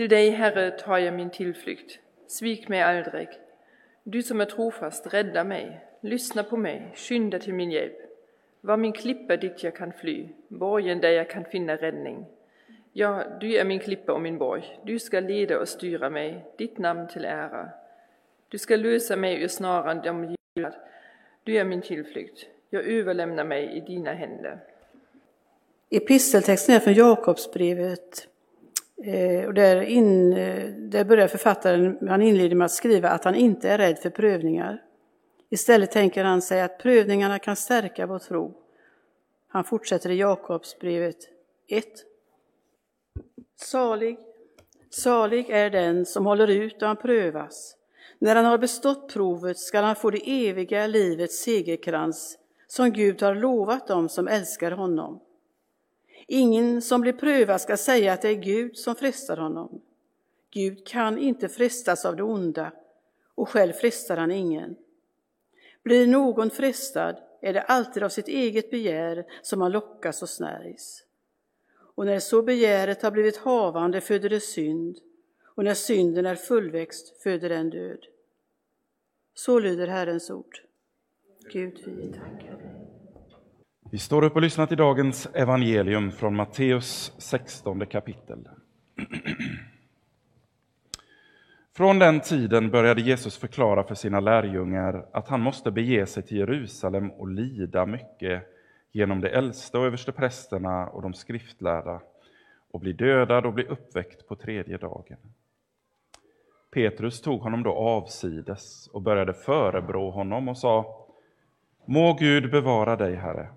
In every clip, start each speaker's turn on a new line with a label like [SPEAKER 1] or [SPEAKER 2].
[SPEAKER 1] Till dig, Herre, tar jag min tillflykt. Svik mig aldrig. Du som är trofast, rädda mig. Lyssna på mig, skynda till min hjälp. Var min klippa dit jag kan fly, borgen där jag kan finna räddning. Ja, du är min klippa och min borg. Du ska leda och styra mig, ditt namn till ära. Du ska lösa mig ur snaran de gillar. Du är min tillflykt. Jag överlämnar mig i dina händer.
[SPEAKER 2] Episteltexten är från Jakobsbrevet. Eh, och där, in, eh, där börjar författaren, han inleder med att skriva att han inte är rädd för prövningar. Istället tänker han sig att prövningarna kan stärka vår tro. Han fortsätter i Jakobsbrevet 1. Salig, salig är den som håller ut och han prövas. När han har bestått provet skall han få det eviga livets segerkrans som Gud har lovat dem som älskar honom. Ingen som blir prövad ska säga att det är Gud som frestar honom. Gud kan inte frestas av det onda och själv frestar han ingen. Blir någon frestad är det alltid av sitt eget begär som han lockas och snärjs. Och när så begäret har blivit havande föder det synd, och när synden är fullväxt föder den död. Så lyder Herrens ord. Gud, vi tackar dig.
[SPEAKER 3] Vi står upp och lyssnar till dagens evangelium från Matteus 16 kapitel. Från den tiden började Jesus förklara för sina lärjungar att han måste bege sig till Jerusalem och lida mycket genom de äldste och översteprästerna och de skriftlärda och bli dödad och bli uppväckt på tredje dagen. Petrus tog honom då avsides och började förebrå honom och sa Må Gud bevara dig, Herre.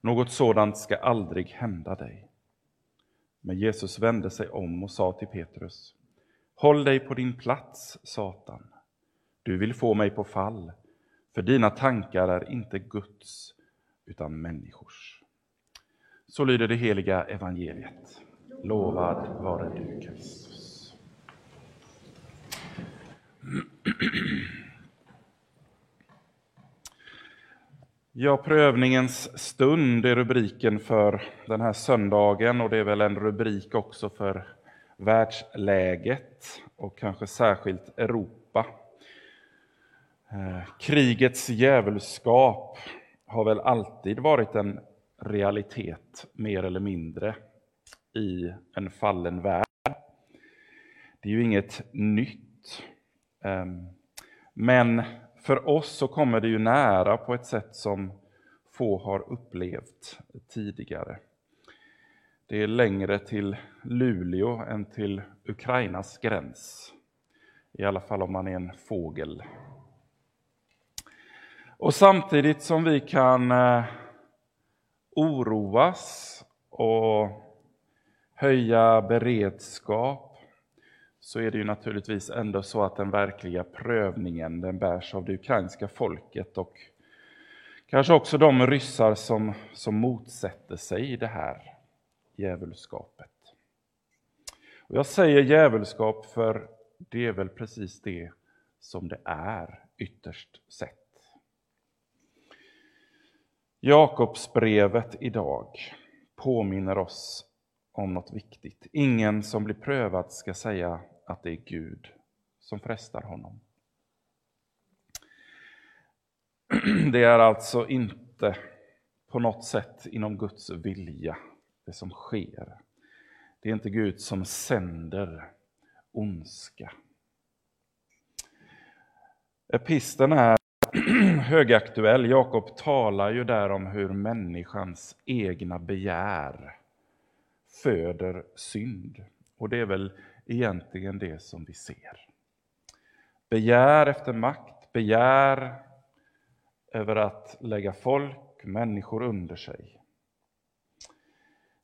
[SPEAKER 3] Något sådant ska aldrig hända dig. Men Jesus vände sig om och sa till Petrus Håll dig på din plats, Satan. Du vill få mig på fall, för dina tankar är inte Guds, utan människors. Så lyder det heliga evangeliet. Lovad vare du, Kristus. Ja, prövningens stund är rubriken för den här söndagen och det är väl en rubrik också för världsläget och kanske särskilt Europa. Eh, krigets djävulskap har väl alltid varit en realitet, mer eller mindre, i en fallen värld. Det är ju inget nytt. Ehm, men för oss så kommer det ju nära på ett sätt som få har upplevt tidigare. Det är längre till Luleå än till Ukrainas gräns. I alla fall om man är en fågel. Och samtidigt som vi kan eh, oroas och höja beredskap så är det ju naturligtvis ändå så att den verkliga prövningen den bärs av det ukrainska folket och kanske också de ryssar som, som motsätter sig det här djävulskapet. Och jag säger djävulskap för det är väl precis det som det är ytterst sett. Jakobsbrevet idag påminner oss om något viktigt. Ingen som blir prövad ska säga att det är Gud som frestar honom. Det är alltså inte på något sätt inom Guds vilja det som sker. Det är inte Gud som sänder ondska. Episten är högaktuell. Jakob talar ju där om hur människans egna begär föder synd. Och det är väl egentligen det som vi ser. Begär efter makt, begär över att lägga folk, människor under sig.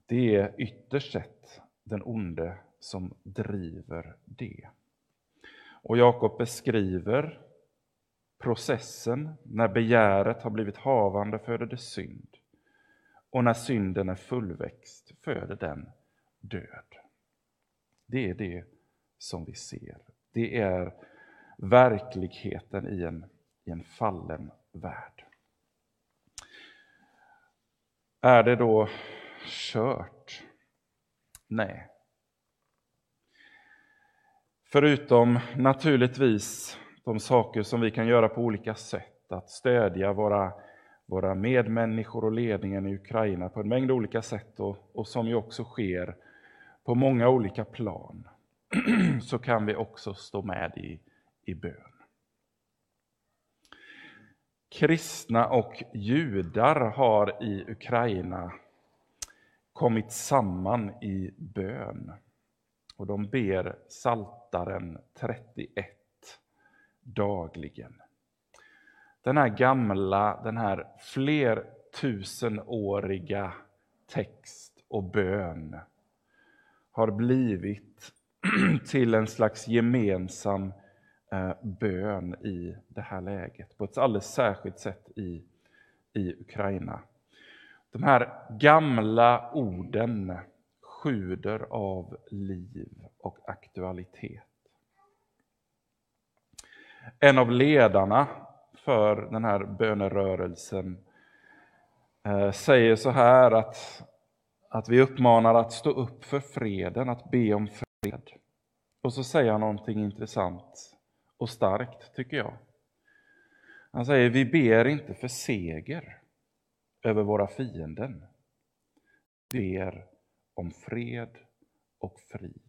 [SPEAKER 3] Det är ytterst sett den onde som driver det. Och Jakob beskriver processen när begäret har blivit havande föder det synd. Och när synden är fullväxt föder den död. Det är det som vi ser. Det är verkligheten i en, i en fallen värld. Är det då kört? Nej. Förutom naturligtvis de saker som vi kan göra på olika sätt, att stödja våra, våra medmänniskor och ledningen i Ukraina på en mängd olika sätt och, och som ju också sker på många olika plan, så kan vi också stå med i, i bön. Kristna och judar har i Ukraina kommit samman i bön. Och de ber Saltaren 31 dagligen. Den här gamla, den här flertusenåriga text och bön har blivit till en slags gemensam eh, bön i det här läget, på ett alldeles särskilt sätt i, i Ukraina. De här gamla orden sjuder av liv och aktualitet. En av ledarna för den här bönerörelsen eh, säger så här att, att vi uppmanar att stå upp för freden, att be om fred. Och så säger han någonting intressant och starkt, tycker jag. Han säger, vi ber inte för seger över våra fienden. Vi ber om fred och frid.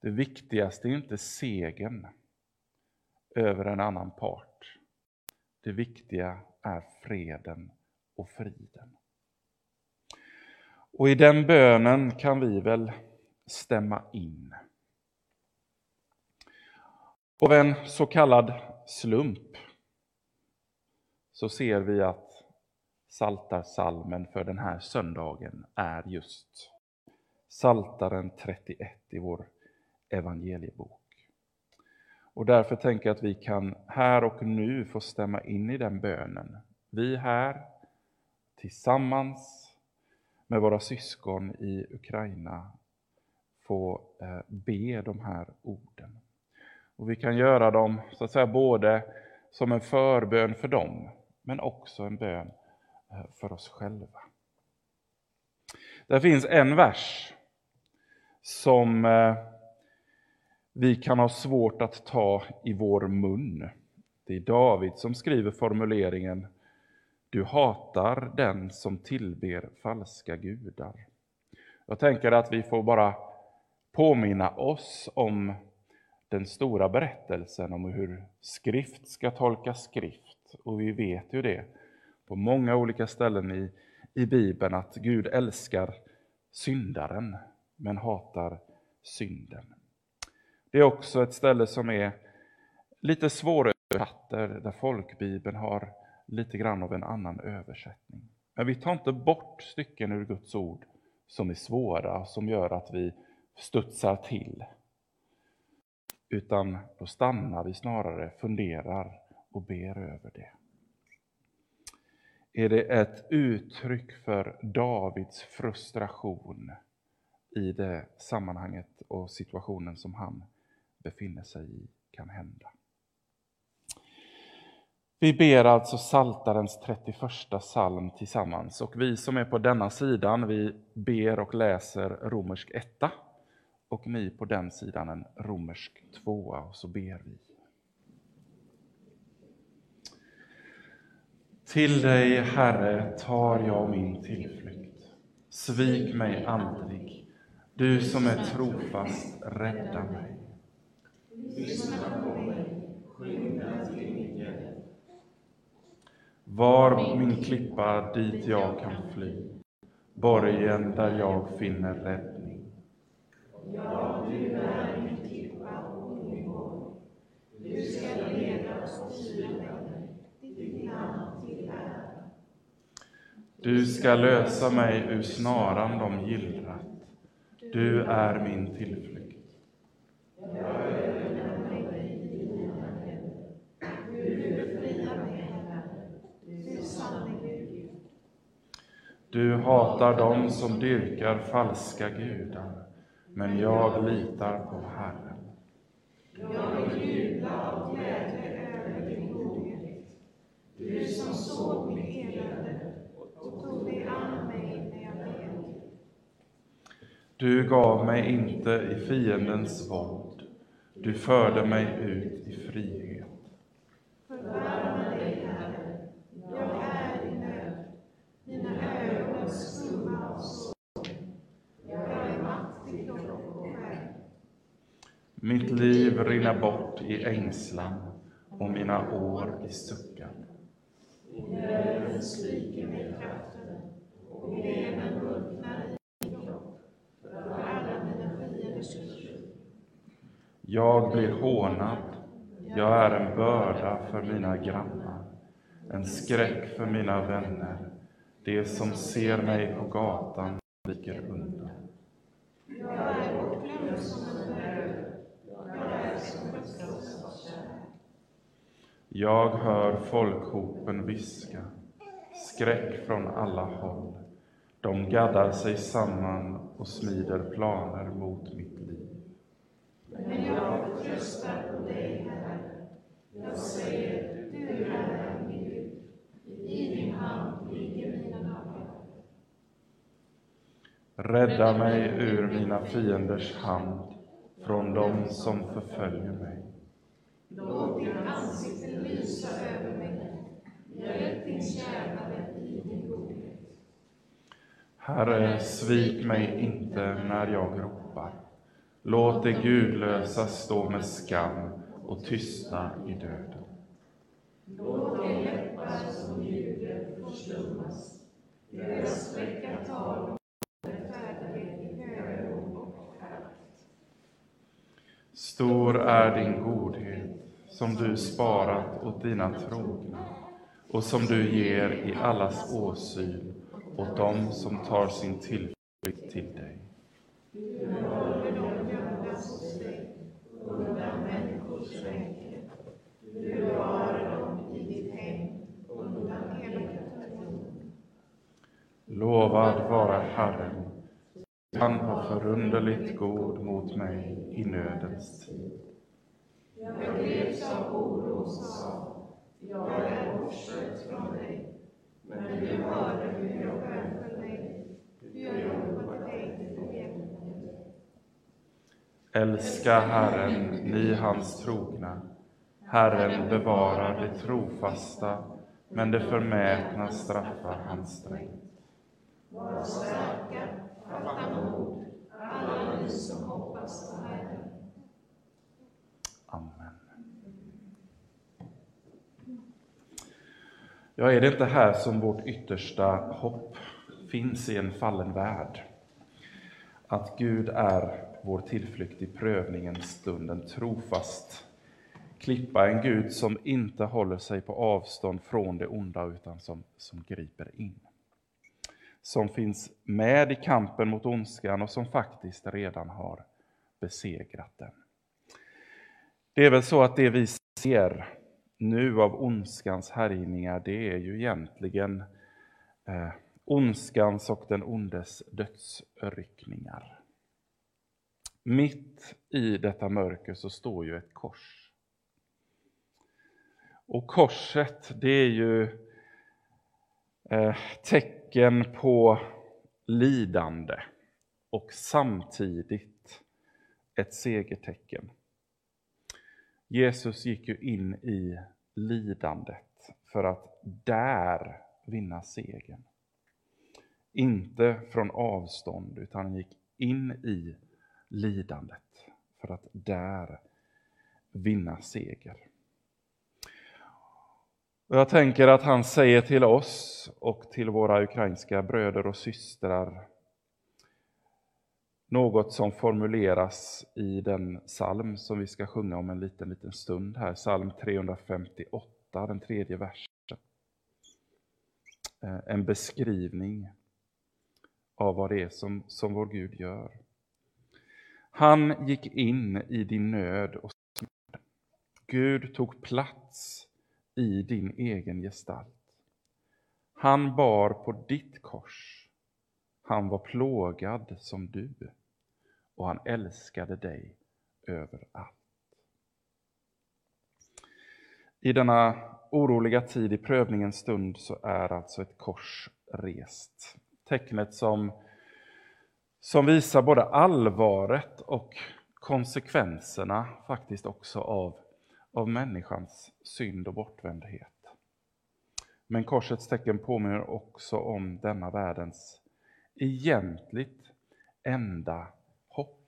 [SPEAKER 3] Det viktigaste är inte segern över en annan part. Det viktiga är freden och friden. Och i den bönen kan vi väl stämma in. Av en så kallad slump så ser vi att Saltarsalmen för den här söndagen är just Saltaren 31 i vår evangeliebok. Och därför tänker jag att vi kan här och nu få stämma in i den bönen. Vi här tillsammans med våra syskon i Ukraina få eh, be de här orden. Och vi kan göra dem så att säga både som en förbön för dem, men också en bön Eh, för oss själva. Det finns en vers som eh, vi kan ha svårt att ta i vår mun. Det är David som skriver formuleringen du hatar den som tillber falska gudar. Jag tänker att vi får bara påminna oss om den stora berättelsen om hur skrift ska tolka skrift. Och vi vet ju det på många olika ställen i, i Bibeln att Gud älskar syndaren men hatar synden. Det är också ett ställe som är lite svåröversatt, där folkbibeln har lite grann av en annan översättning. Men vi tar inte bort stycken ur Guds ord som är svåra, som gör att vi studsar till. Utan då stannar vi snarare, funderar och ber över det är det ett uttryck för Davids frustration i det sammanhanget och situationen som han befinner sig i kan hända. Vi ber alltså Saltarens 31 psalm tillsammans och vi som är på denna sidan, vi ber och läser romersk etta och ni på den sidan en romersk tvåa och så ber vi. Till dig, Herre, tar jag min tillflykt. Svik mig aldrig. Du som är trofast, rädda mig. Lyssna på mig, skynda till nyckeln. Var min klippa dit jag kan fly, borgen där jag finner räddning. Ja, du är min klippa och min borg. Du ska leda och styra Du ska lösa mig ur snaran de gillrat. Du är min tillflykt. Du hatar dem som dyrkar falska gudar, men jag litar på Herren. Jag vill jubla av glädje över din godhet, du som såg mitt Du gav mig inte i fiendens våld. Du förde mig ut i frihet.
[SPEAKER 4] Förbarma dig, Herre. Jag är i nöd. Mina ögon skumma av sorg. Jag är matt till kropp och själ.
[SPEAKER 3] Mitt liv rinner bort i ängslan och mina år i suckan.
[SPEAKER 4] Nöden stryker mig kraften och benen mörknar i min kropp. För alla mina fienders skull.
[SPEAKER 3] Jag blir hånad. Jag är en börda för mina grannar, en skräck för mina vänner. De som ser mig på gatan viker undan.
[SPEAKER 4] Jag är bortglömd som en bröd. Jag är som ett fruktansvärt
[SPEAKER 3] Jag hör folkhopen viska, skräck från alla håll. De gaddar sig samman och smider planer mot mitt liv.
[SPEAKER 4] Men jag förtröstar på dig, Herre. Jag säger, du är min Gud. I din hand ligger mina dagar.
[SPEAKER 3] Rädda mig ur mina fienders hand, från dem som förföljer mig.
[SPEAKER 4] Låt ditt ansikte lysa över mig. Hjälp din tjänare i din godhet.
[SPEAKER 3] Herre, svik mig inte när jag ropar. Låt det gudlösa stå med skam och tysta i döden.
[SPEAKER 4] Låt de läppar som ljuger förslummas. Deras fräcka tal om.
[SPEAKER 3] Stor är din godhet, som du sparat åt dina trogna och som du ger i allas åsyn åt dem som tar sin tillflykt till dig. Lovad vare Herren, han var förunderligt god mot mig i nödens tid.
[SPEAKER 4] Jag greps av oro och sa, jag är bortskött från dig. Men du hörde hur jag bön för dig, hur jag ropade dig till hjälp.
[SPEAKER 3] Älska Herren, ni hans trogna. Herren bevarar det trofasta, men det förmätna straffar han strängt.
[SPEAKER 4] Var starka, fatta mod, alla ni som hoppas på Herren.
[SPEAKER 3] Amen. Ja, är det inte här som vårt yttersta hopp finns i en fallen värld? Att Gud är vår tillflykt i prövningens stund, en trofast klippa, en Gud som inte håller sig på avstånd från det onda utan som, som griper in. Som finns med i kampen mot ondskan och som faktiskt redan har besegrat den. Det är väl så att det vi ser nu av ondskans härjningar, det är ju egentligen eh, ondskans och den ondes dödsryckningar. Mitt i detta mörker så står ju ett kors. Och korset, det är ju eh, tecken på lidande och samtidigt ett segertecken. Jesus gick ju in i lidandet för att där vinna segern. Inte från avstånd, utan han gick in i lidandet för att där vinna seger. Och jag tänker att han säger till oss och till våra ukrainska bröder och systrar något som formuleras i den psalm som vi ska sjunga om en liten, liten stund här, psalm 358, den tredje versen. Eh, en beskrivning av vad det är som, som vår Gud gör. Han gick in i din nöd och smärta. Gud tog plats i din egen gestalt. Han bar på ditt kors. Han var plågad som du och han älskade dig över allt. I denna oroliga tid, i prövningens stund, så är alltså ett kors rest. Tecknet som, som visar både allvaret och konsekvenserna faktiskt också av, av människans synd och bortvändhet. Men korsets tecken påminner också om denna världens egentligt enda hopp.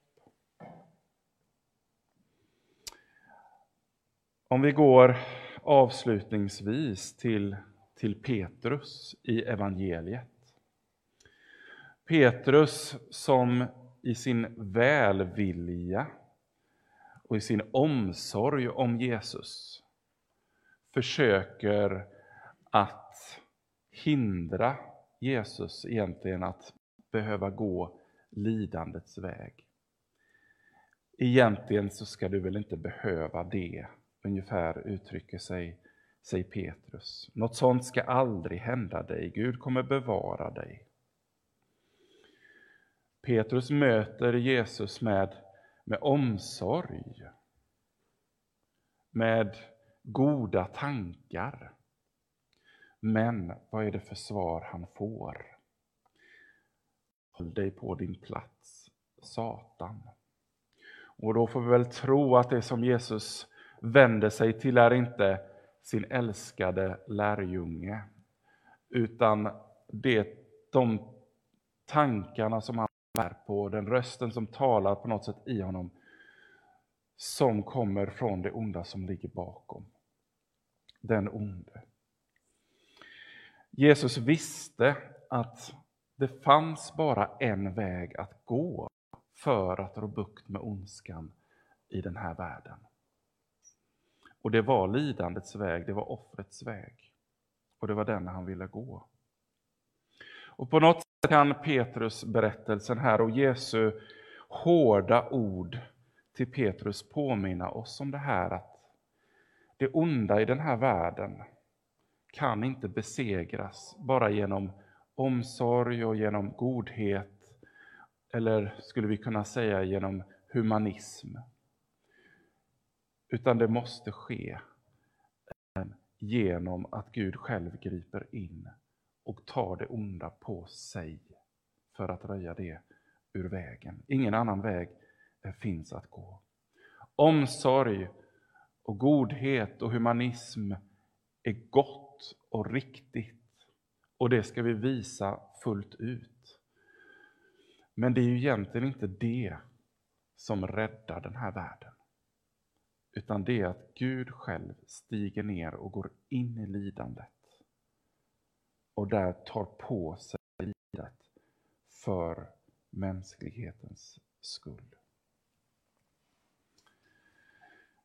[SPEAKER 3] Om vi går avslutningsvis till, till Petrus i evangeliet. Petrus som i sin välvilja och i sin omsorg om Jesus försöker att hindra Jesus egentligen att behöva gå lidandets väg. Egentligen så ska du väl inte behöva det, ungefär uttrycker sig, sig Petrus. Något sånt ska aldrig hända dig, Gud kommer bevara dig. Petrus möter Jesus med, med omsorg, med goda tankar. Men vad är det för svar han får? Håll dig på din plats, Satan. Och då får vi väl tro att det som Jesus vänder sig till är inte sin älskade lärjunge, utan det, de tankarna som han bär på, den rösten som talar på något sätt i honom, som kommer från det onda som ligger bakom. Den onde. Jesus visste att det fanns bara en väg att gå för att rå bukt med ondskan i den här världen. Och det var lidandets väg, det var offrets väg. Och det var den han ville gå. Och på något sätt kan Petrus berättelsen här och Jesu hårda ord till Petrus påminna oss om det här att det onda i den här världen kan inte besegras bara genom omsorg och genom godhet, eller skulle vi kunna säga genom humanism. Utan det måste ske eh, genom att Gud själv griper in och tar det onda på sig för att röja det ur vägen. Ingen annan väg eh, finns att gå. Omsorg och godhet och humanism är gott och riktigt och det ska vi visa fullt ut. Men det är ju egentligen inte det som räddar den här världen. Utan det är att Gud själv stiger ner och går in i lidandet. Och där tar på sig lidandet för mänsklighetens skull.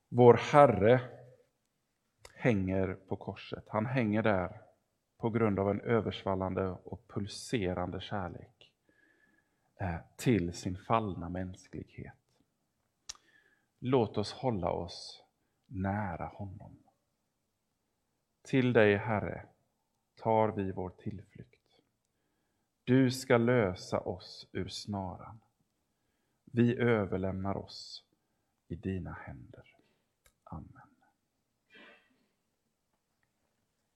[SPEAKER 3] Vår Herre hänger på korset. Han hänger där på grund av en översvallande och pulserande kärlek eh, till sin fallna mänsklighet. Låt oss hålla oss nära honom. Till dig, Herre, tar vi vår tillflykt. Du ska lösa oss ur snaran. Vi överlämnar oss i dina händer.